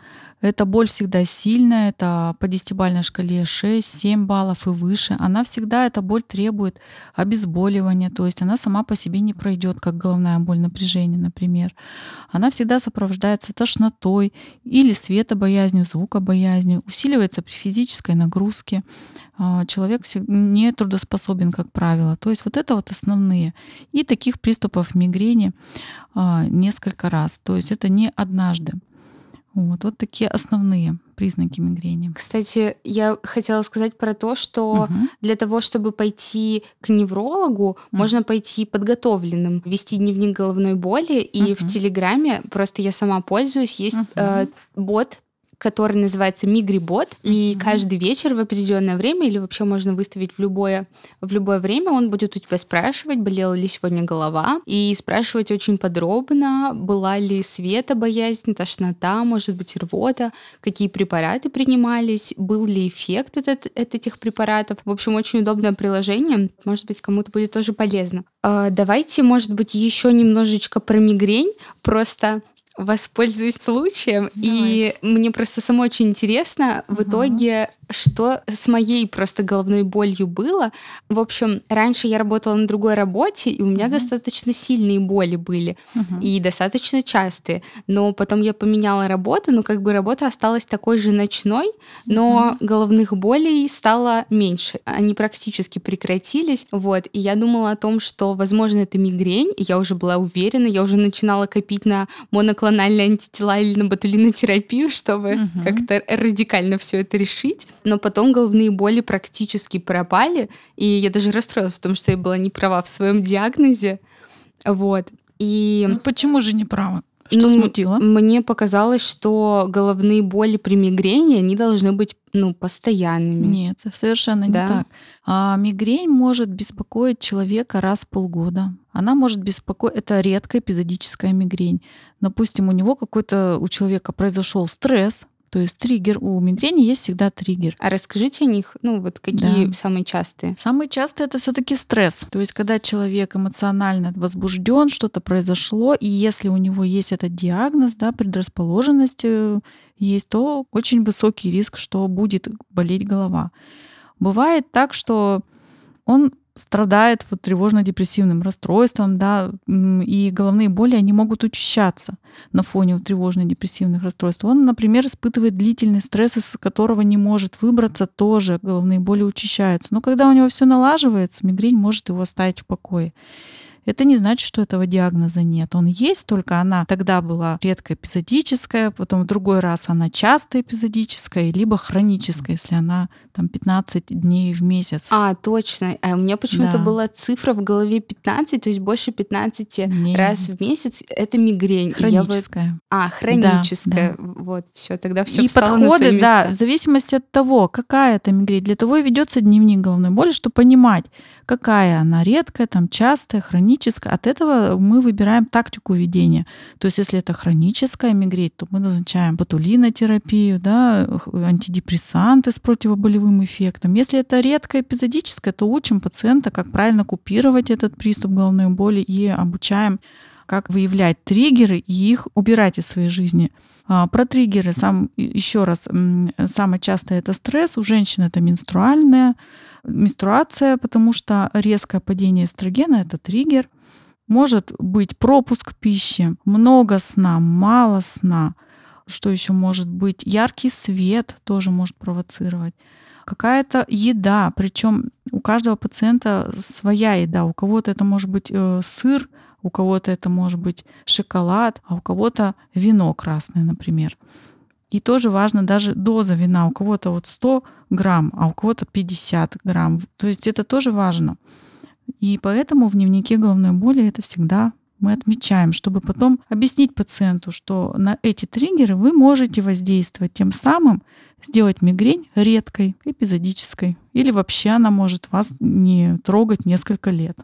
Эта боль всегда сильная, это по десятибалльной шкале 6-7 баллов и выше. Она всегда, эта боль требует обезболивания, то есть она сама по себе не пройдет, как головная боль напряжения, например. Она всегда сопровождается тошнотой или светобоязнью, звукобоязнью, усиливается при физической нагрузке. А, Человек не трудоспособен, как правило. То есть вот это вот основные. И таких приступов мигрени а, несколько раз. То есть это не однажды. Вот, вот такие основные признаки мигрени. Кстати, я хотела сказать про то, что Мгм. для того, чтобы пойти к неврологу, Мгм. можно пойти подготовленным, вести дневник головной боли, и в Мгм. Телеграме, просто я сама пользуюсь, есть Мгм. э, бот, который называется Мигрибот, и Мгм. каждый вечер в определенное время, или вообще можно выставить в любое, в любое время, он будет у тебя спрашивать, болела ли сегодня голова, и спрашивать очень подробно, была ли светобоязнь, тошнота, может быть, рвота, какие препараты принимались, был ли эффект от, эт- от этих препаратов. В общем, очень удобное приложение. Может быть, кому-то будет тоже полезно. А, Давайте, может быть, еще немножечко про мигрень. Просто воспользуюсь случаем. И мне просто самой очень интересно в Мгм. итоге, что с моей просто головной болью было. В общем, раньше я работала на другой работе, и у меня Мгм. достаточно сильные боли были Мгм. и достаточно частые. Но потом я поменяла работу, но как бы работа осталась такой же ночной, но головных болей стало меньше. Они практически прекратились. Вот. И я думала о том, что, возможно, это мигрень. Я уже была уверена, я уже начинала копить на моноклональные антитела или на ботулинотерапию, чтобы Мгм. как-то радикально все это решить. Но потом головные боли практически пропали, и я даже расстроилась в том, что я была не права в своем диагнозе. Вот. И Ну, Почему же не право? Что ну, смутило? мне показалось, что головные боли при мигрени, они должны быть, ну, постоянными. Нет, со- совершенно Да. не так. А мигрень может беспокоить человека раз в полгода. Она может беспокоить, это редкая эпизодическая мигрень. Допустим, у него какой-то, у человека произошел стресс, То есть триггер у мигрени есть всегда триггер. А расскажите о них, ну вот какие Да. самые частые? Самый частый это все-таки стресс. То есть, когда человек эмоционально возбужден, что-то произошло, и если у него есть этот диагноз, да, предрасположенность э, есть, то очень высокий риск, что будет болеть голова. Бывает так, что он страдает вот тревожно-депрессивным расстройством, да, и головные боли, они могут учащаться на фоне тревожно-депрессивных расстройств. Он, например, испытывает длительный стресс, из которого не может выбраться, тоже головные боли учащаются. Но когда у него все налаживается, мигрень может его оставить в покое. Это не значит, что этого диагноза нет. Он есть, только она тогда была редко эпизодическая, потом в другой раз она часто эпизодическая, либо хроническая, если она там 15 дней в месяц. А, точно. А у меня почему-то Да. была цифра в голове 15, то есть больше 15 Не, раз в месяц это мигрень. И я вот- хроническая. А, хроническая. Вот, все, тогда все и подходы, да, в зависимости от того, какая это мигрень. Для того и ведется дневник головной боли, чтобы понимать, какая она редкая, там частая, хроническая. От этого мы выбираем тактику ведения. То есть, если это хроническая мигрень, то мы назначаем ботулинотерапию, да, антидепрессанты с противоболевым эффектом. Если это редкая эпизодическая, то учим пациента, как правильно купировать этот приступ головной боли и обучаем как выявлять триггеры и их убирать из своей жизни. А, Про триггеры сам еще раз самое частое это стресс, у женщин это менструальная менструация, потому что резкое падение эстрогена это триггер. Может быть пропуск пищи, много сна, мало сна. Что еще может быть? Яркий свет тоже может провоцировать. Какая-то еда, причем у каждого пациента своя еда. У кого-то это может быть э, сыр, у кого-то это может быть шоколад, а у кого-то вино красное, например. И тоже важно даже доза вина. У кого-то вот 100 грамм, а у кого-то 50 грамм. То есть это тоже важно. И поэтому в дневнике головной боли это всегда мы отмечаем, чтобы потом объяснить пациенту, что на эти триггеры вы можете воздействовать, тем самым сделать мигрень редкой, эпизодической, или вообще она может вас не трогать несколько лет.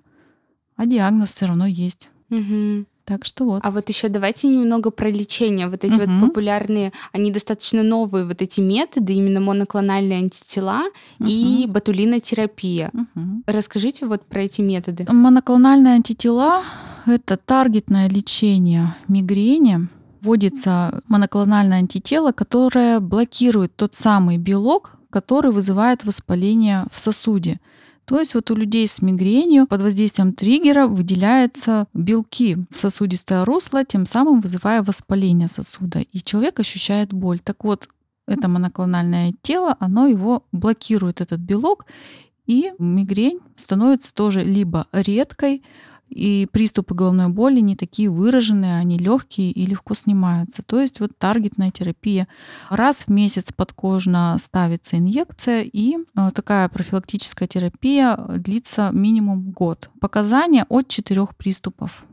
А диагноз все равно есть. Мгм. Так что вот. А вот еще давайте немного про лечение. Вот эти Мгм. вот популярные, они достаточно новые, вот эти методы, именно моноклональные антитела и ботулинотерапия. Мгм. Расскажите вот про эти методы. Моноклональные антитела — это таргетное лечение мигрени. Вводится моноклональное антитело, которое блокирует тот самый белок, который вызывает воспаление в сосуде. То есть вот у людей с мигренью под воздействием триггера выделяются белки в сосудистое русло, тем самым вызывая воспаление сосуда. И человек ощущает боль. Так вот, это моноклональное тело, оно его блокирует, этот белок, и мигрень становится тоже либо редкой, и приступы головной боли не такие выраженные, они легкие и легко снимаются. То есть вот таргетная терапия. Раз в месяц подкожно ставится инъекция, и э, такая профилактическая терапия длится минимум год. Показания от четырех приступов.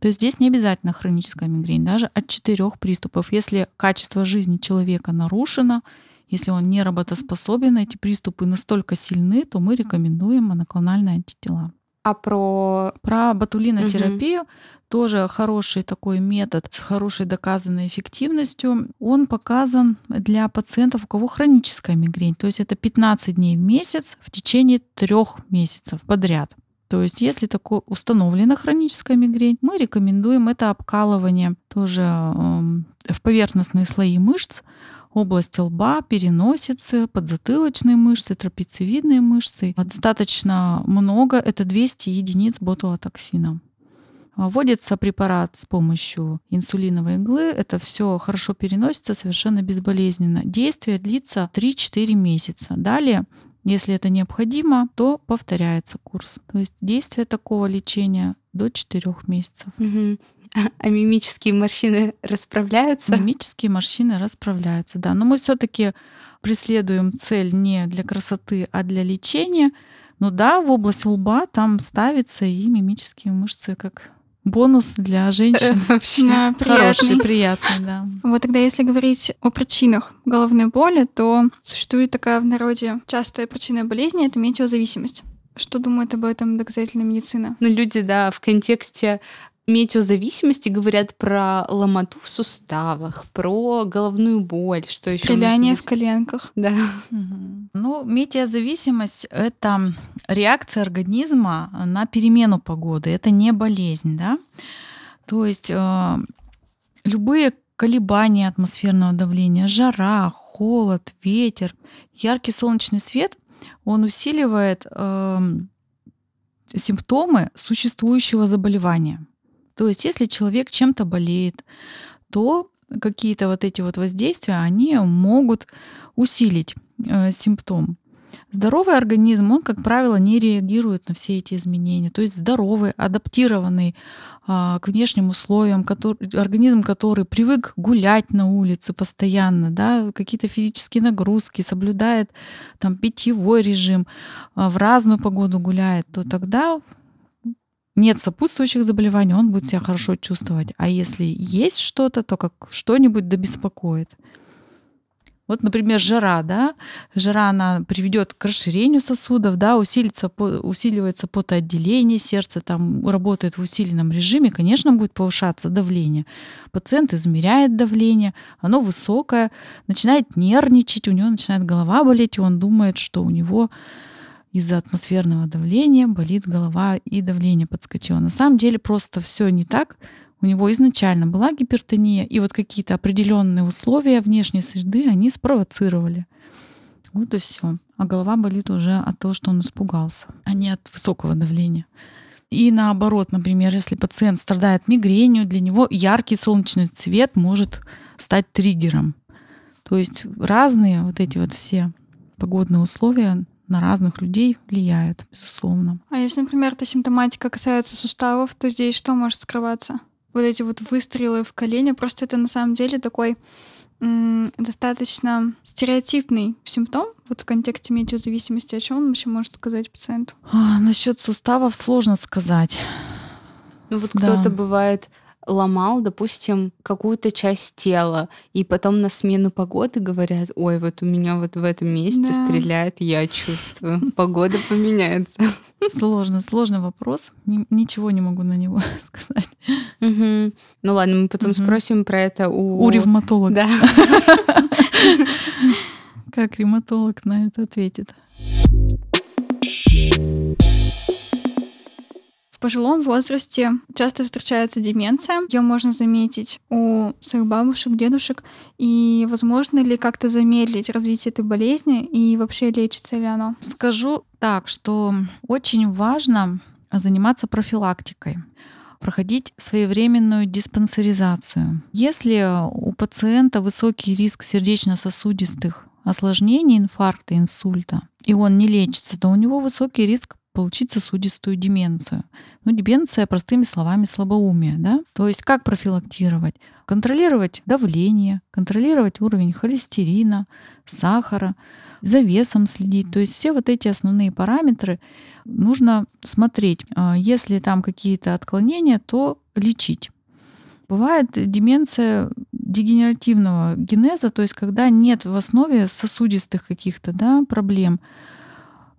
То есть здесь не обязательно хроническая мигрень, даже от четырех приступов. Если качество жизни человека нарушено, если он не работоспособен, эти приступы настолько сильны, то мы рекомендуем моноклональные антитела. А про... Про ботулинотерапию тоже хороший такой метод с хорошей доказанной эффективностью. Он показан для пациентов, у кого хроническая мигрень. То есть это 15 дней в месяц в течение трех месяцев подряд. То есть, если такое установлена хроническая мигрень, мы рекомендуем это обкалывание тоже эм, в поверхностные слои мышц, область лба, переносицы, подзатылочные мышцы, трапециевидные мышцы. Достаточно много, это 200 единиц ботулотоксина. Вводится препарат с помощью инсулиновой иглы. Это все хорошо переносится, совершенно безболезненно. Действие длится 3-4 месяца. Далее, если это необходимо, то повторяется курс. То есть действие такого лечения до 4 месяцев. Мгм. <laughs> А мимические морщины расправляются? Мимические морщины расправляются, да. Но мы все-таки преследуем цель не для красоты, а для лечения. Ну да, в область лба там ставятся и мимические мышцы как бонус для женщин. <laughs> Вообще. Да, Хороший, приятный. приятный, да. Вот тогда, если говорить о причинах головной боли, то существует такая в народе частая причина болезни — это метеозависимость. Что думает об этом доказательная медицина? Ну, люди, да, в контексте метеозависимости говорят про ломоту в суставах, про головную боль, что еще Стреляние в коленках. Да. Угу. Ну, метеозависимость — это реакция организма на перемену погоды. Это не болезнь, да? То есть э, любые колебания атмосферного давления, жара, холод, ветер, яркий солнечный свет, он усиливает э, симптомы существующего заболевания. То есть, если человек чем-то болеет, то какие-то вот эти вот воздействия, они могут усилить э, симптом. Здоровый организм, он, как правило, не реагирует на все эти изменения. То есть здоровый, адаптированный а, к внешним условиям, который, организм, который привык гулять на улице постоянно, да, какие-то физические нагрузки, соблюдает там питьевой режим, а, в разную погоду гуляет, то тогда нет сопутствующих заболеваний, он будет себя хорошо чувствовать. А если есть что-то, то как что-нибудь да беспокоит. Вот, например, жара, да, жара, она приведет к расширению сосудов, да, усилится, усиливается потоотделение сердца, там работает в усиленном режиме, конечно, будет повышаться давление. Пациент измеряет давление, оно высокое, начинает нервничать, у него начинает голова болеть, и он думает, что у него из-за атмосферного давления болит голова и давление подскочило. На самом деле просто все не так у него изначально была гипертония, и вот какие-то определенные условия внешней среды они спровоцировали. Вот и все. А голова болит уже от того, что он испугался, а не от высокого давления. И наоборот, например, если пациент страдает мигренью, для него яркий солнечный цвет может стать триггером. То есть разные вот эти вот все погодные условия на разных людей влияют, безусловно. А если, например, эта симптоматика касается суставов, то здесь что может скрываться? вот эти вот выстрелы в колени, просто это на самом деле такой достаточно стереотипный симптом вот в контексте метеозависимости. О чем он вообще может сказать пациенту? А, насчет суставов сложно сказать. Ну вот да. кто-то бывает ломал, допустим, какую-то часть тела, и потом на смену погоды говорят, ой, вот у меня вот в этом месте да. стреляет, я чувствую, погода поменяется. Сложно, сложный вопрос, ничего не могу на него <laughs> сказать. Угу. Ну ладно, мы потом угу. спросим про это у... У ревматолога. Да. Как ревматолог на это ответит. Пожилом возрасте часто встречается деменция. Ее можно заметить у своих бабушек, дедушек. И возможно ли как-то замедлить развитие этой болезни и вообще лечится ли оно? Скажу так, что очень важно заниматься профилактикой проходить своевременную диспансеризацию. Если у пациента высокий риск сердечно-сосудистых осложнений, инфаркта, инсульта, и он не лечится, то у него высокий риск получить сосудистую деменцию. Ну, деменция, простыми словами, слабоумие. Да? То есть как профилактировать? Контролировать давление, контролировать уровень холестерина, сахара, за весом следить. То есть все вот эти основные параметры нужно смотреть. А если там какие-то отклонения, то лечить. Бывает деменция дегенеративного генеза, то есть когда нет в основе сосудистых каких-то да, проблем,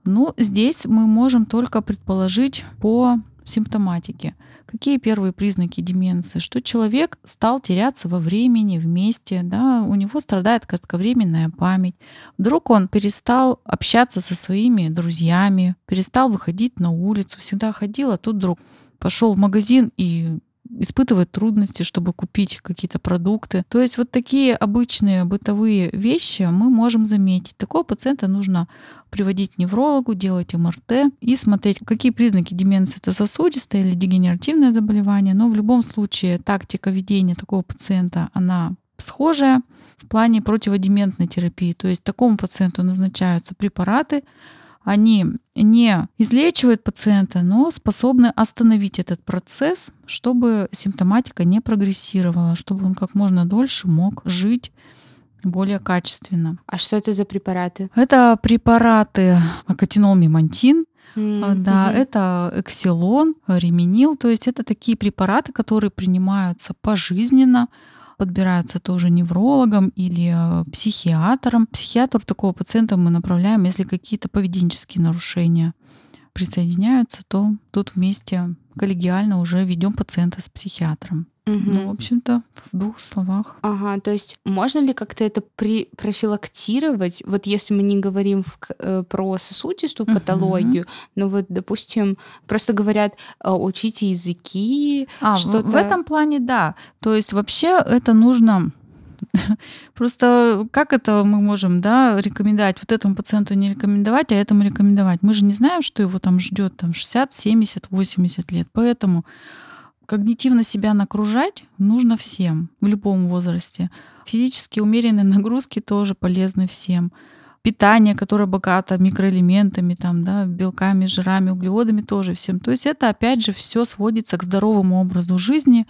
ну, здесь мы можем только предположить по симптоматике. Какие первые признаки деменции? Что человек стал теряться во времени, вместе, да, у него страдает кратковременная память. Вдруг он перестал общаться со своими друзьями, перестал выходить на улицу, всегда ходил, а тут вдруг пошел в магазин и испытывает трудности, чтобы купить какие-то продукты. То есть вот такие обычные бытовые вещи мы можем заметить. Такого пациента нужно приводить к неврологу, делать МРТ и смотреть, какие признаки деменции. Это сосудистое или дегенеративное заболевание. Но в любом случае тактика ведения такого пациента, она схожая в плане противодементной терапии. То есть такому пациенту назначаются препараты, они не излечивают пациента, но способны остановить этот процесс, чтобы симптоматика не прогрессировала, чтобы он как можно дольше мог жить более качественно. А что это за препараты? Это препараты акатинол мимантин, Mm-hmm. Да, это эксилон, реминил, то есть это такие препараты, которые принимаются пожизненно подбираются тоже неврологом или э, психиатром. Психиатру такого пациента мы направляем, если какие-то поведенческие нарушения присоединяются, то тут вместе коллегиально уже ведем пациента с психиатром. Угу. Ну, в общем-то, в двух словах. Ага, то есть можно ли как-то это при, профилактировать? Вот если мы не говорим в, э, про сосудистую патологию, но вот, допустим, просто говорят, э, учите языки, А, в, что-то... в этом плане, да. То есть вообще это нужно... <laughs> Просто как это мы можем, да, рекомендовать? Вот этому пациенту не рекомендовать, а этому рекомендовать. Мы же не знаем, что его там ждет там 60, 70, 80 лет. Поэтому когнитивно себя нагружать нужно всем в любом возрасте. Физически умеренные <laughs> нагрузки тоже полезны всем. Питание, которое богато микроэлементами, там, да, белками, жирами, углеводами тоже всем. То есть это опять же все сводится к здоровому образу жизни,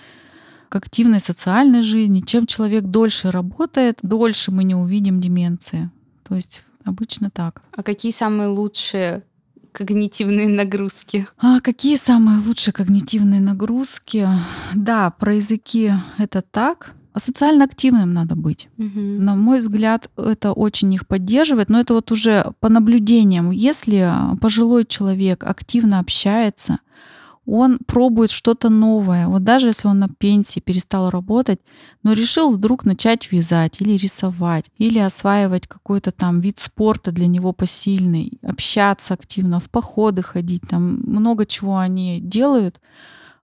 к активной социальной жизни. Чем человек дольше работает, дольше мы не увидим деменции. То есть обычно так. А какие самые лучшие когнитивные нагрузки? А какие самые лучшие когнитивные нагрузки? Да, про языки это так. А социально активным надо быть. Мгм. На мой взгляд, это очень их поддерживает, но это вот уже по наблюдениям. Если пожилой человек активно общается, он пробует что-то новое. Вот даже если он на пенсии перестал работать, но решил вдруг начать вязать или рисовать, или осваивать какой-то там вид спорта для него посильный, общаться активно, в походы ходить, там много чего они делают.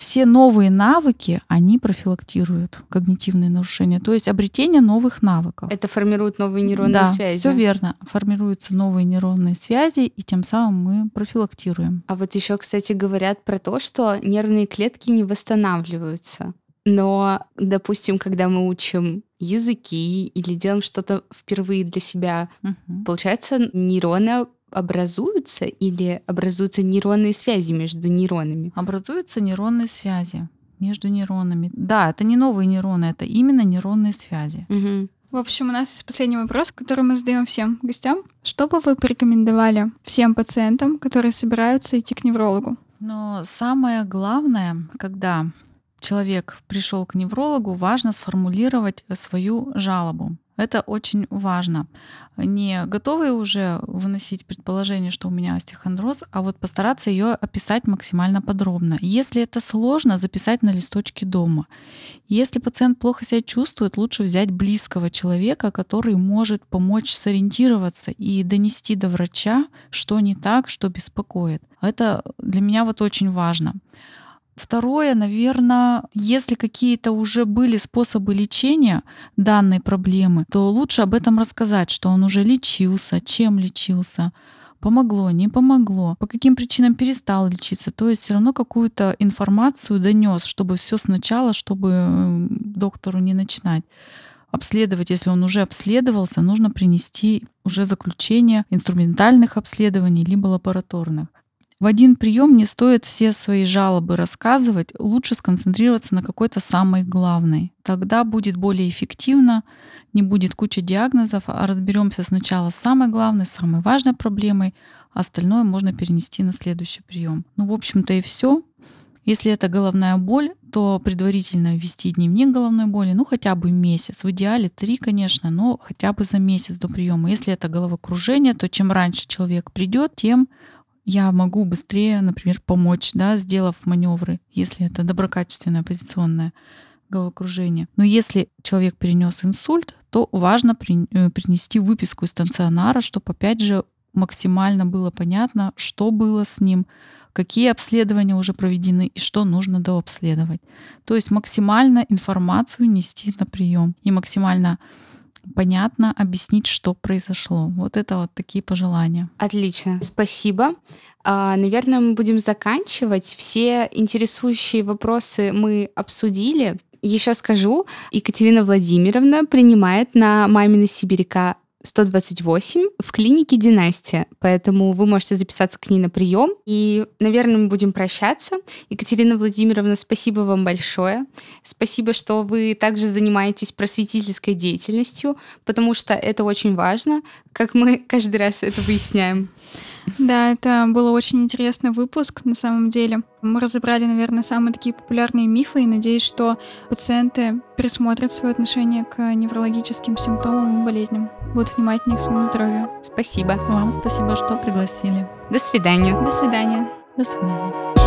Все новые навыки, они профилактируют когнитивные нарушения, то есть обретение новых навыков. Это формирует новые нейронные да, связи. все верно. Формируются новые нейронные связи, и тем самым мы профилактируем. А вот еще, кстати, говорят про то, что нервные клетки не восстанавливаются. Но, допустим, когда мы учим языки или делаем что-то впервые для себя, Мгм. получается, нейроны образуются или образуются нейронные связи между нейронами? Образуются нейронные связи между нейронами. Да, это не новые нейроны, это именно нейронные связи. Мгм. В общем, у нас есть последний вопрос, который мы задаем всем гостям. Что бы вы порекомендовали всем пациентам, которые собираются идти к неврологу? Но самое главное, когда человек пришел к неврологу, важно сформулировать свою жалобу. Это очень важно. Не готовы уже выносить предположение, что у меня остеохондроз, а вот постараться ее описать максимально подробно. Если это сложно, записать на листочке дома. Если пациент плохо себя чувствует, лучше взять близкого человека, который может помочь сориентироваться и донести до врача, что не так, что беспокоит. Это для меня вот очень важно. Второе, наверное, если какие-то уже были способы лечения данной проблемы, то лучше об этом рассказать, что он уже лечился, чем лечился, помогло, не помогло, по каким причинам перестал лечиться. То есть все равно какую-то информацию донес, чтобы все сначала, чтобы м, доктору не начинать обследовать, если он уже обследовался, нужно принести уже заключение инструментальных обследований либо лабораторных. В один прием не стоит все свои жалобы рассказывать, лучше сконцентрироваться на какой-то самой главной. Тогда будет более эффективно, не будет куча диагнозов, а разберемся сначала с самой главной, самой важной проблемой, а остальное можно перенести на следующий прием. Ну, в общем-то, и все. Если это головная боль, то предварительно ввести дневник головной боли, ну хотя бы месяц. В идеале три, конечно, но хотя бы за месяц до приема. Если это головокружение, то чем раньше человек придет, тем я могу быстрее, например, помочь, да, сделав маневры, если это доброкачественное позиционное головокружение. Но если человек перенес инсульт, то важно при- э, принести выписку из стационара, чтобы опять же максимально было понятно, что было с ним, какие обследования уже проведены и что нужно дообследовать. То есть максимально информацию нести на прием и максимально понятно объяснить, что произошло. Вот это вот такие пожелания. Отлично, спасибо. А, Наверное, мы будем заканчивать. Все интересующие вопросы мы обсудили. Еще скажу, Екатерина Владимировна принимает на мамины сибиряка 128 в клинике «Династия», поэтому вы можете записаться к ней на прием. И, наверное, мы будем прощаться. Екатерина Владимировна, спасибо вам большое. Спасибо, что вы также занимаетесь просветительской деятельностью, потому что это очень важно, как мы каждый раз это выясняем. Да, это был очень интересный выпуск на самом деле. Мы разобрали, наверное, самые такие популярные мифы и надеюсь, что пациенты пересмотрят свое отношение к неврологическим симптомам и болезням. Будут внимательнее к своему здоровью. Спасибо. Вам спасибо, что пригласили. До свидания. До свидания. До свидания.